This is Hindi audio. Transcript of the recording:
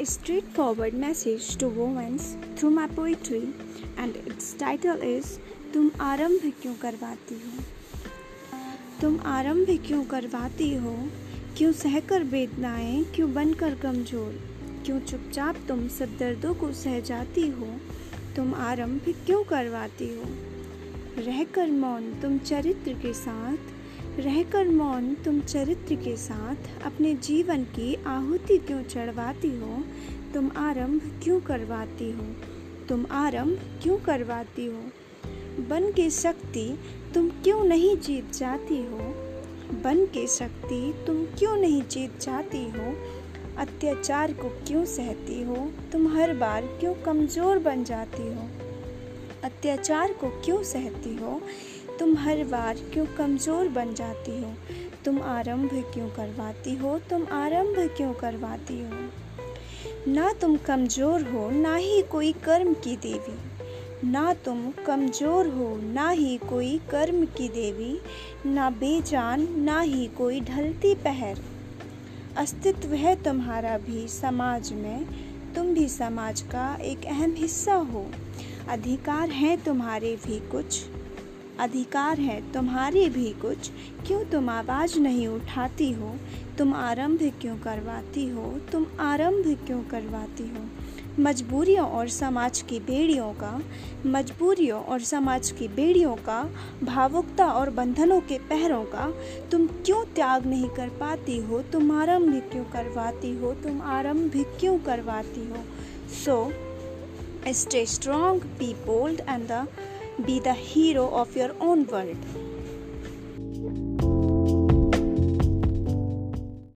a straightforward message to women through my poetry, and its title is तुम आरंभ क्यों करवाती हो? तुम आरंभ क्यों करवाती हो? क्यों सहकर वेदनाएँ? क्यों बनकर कमज़ोर? क्यों चुपचाप तुम सब दर्दों को सह जाती हो? तुम आरंभ क्यों करवाती हो? रहकर मौन तुम चरित्र के साथ रहकर मौन तुम चरित्र के साथ अपने जीवन की आहुति क्यों चढ़वाती हो? तुम आरंभ क्यों करवाती हो? तुम आरंभ क्यों करवाती हो? बन के शक्ति तुम क्यों नहीं जीत जाती हो? बन के शक्ति तुम क्यों नहीं जीत जाती हो? अत्याचार को क्यों सहती हो? तुम हर बार क्यों कमज़ोर बन जाती हो? अत्याचार को क्यों सहती हो? तुम हर बार क्यों कमज़ोर बन जाती हो? तुम आरंभ क्यों करवाती हो? तुम आरंभ क्यों करवाती हो? ना तुम कमज़ोर हो, ना ही कोई कर्म की देवी। ना तुम कमज़ोर हो, ना ही कोई कर्म की देवी। ना बेजान, ना ही कोई ढलती पहर। अस्तित्व है तुम्हारा भी, समाज में। तुम भी समाज का एक अहम हिस्सा हो। अधिकार हैं तुम्हारे भी कुछ। अधिकार है, तुम्हारे भी कुछ। क्यों तुम आवाज़ नहीं उठाती हो? तुम आरंभ क्यों करवाती हो? तुम आरंभ क्यों करवाती हो? मजबूरियों और समाज की बेड़ियों का, मजबूरियों और समाज की बेड़ियों का, भावुकता और बंधनों के पहरों का, तुम क्यों त्याग नहीं कर पाती हो? तुम आरंभ क्यों करवाती हो? तुम आरंभ क्यों करवाती हो? So stay strong be bold and the be the hero of your own world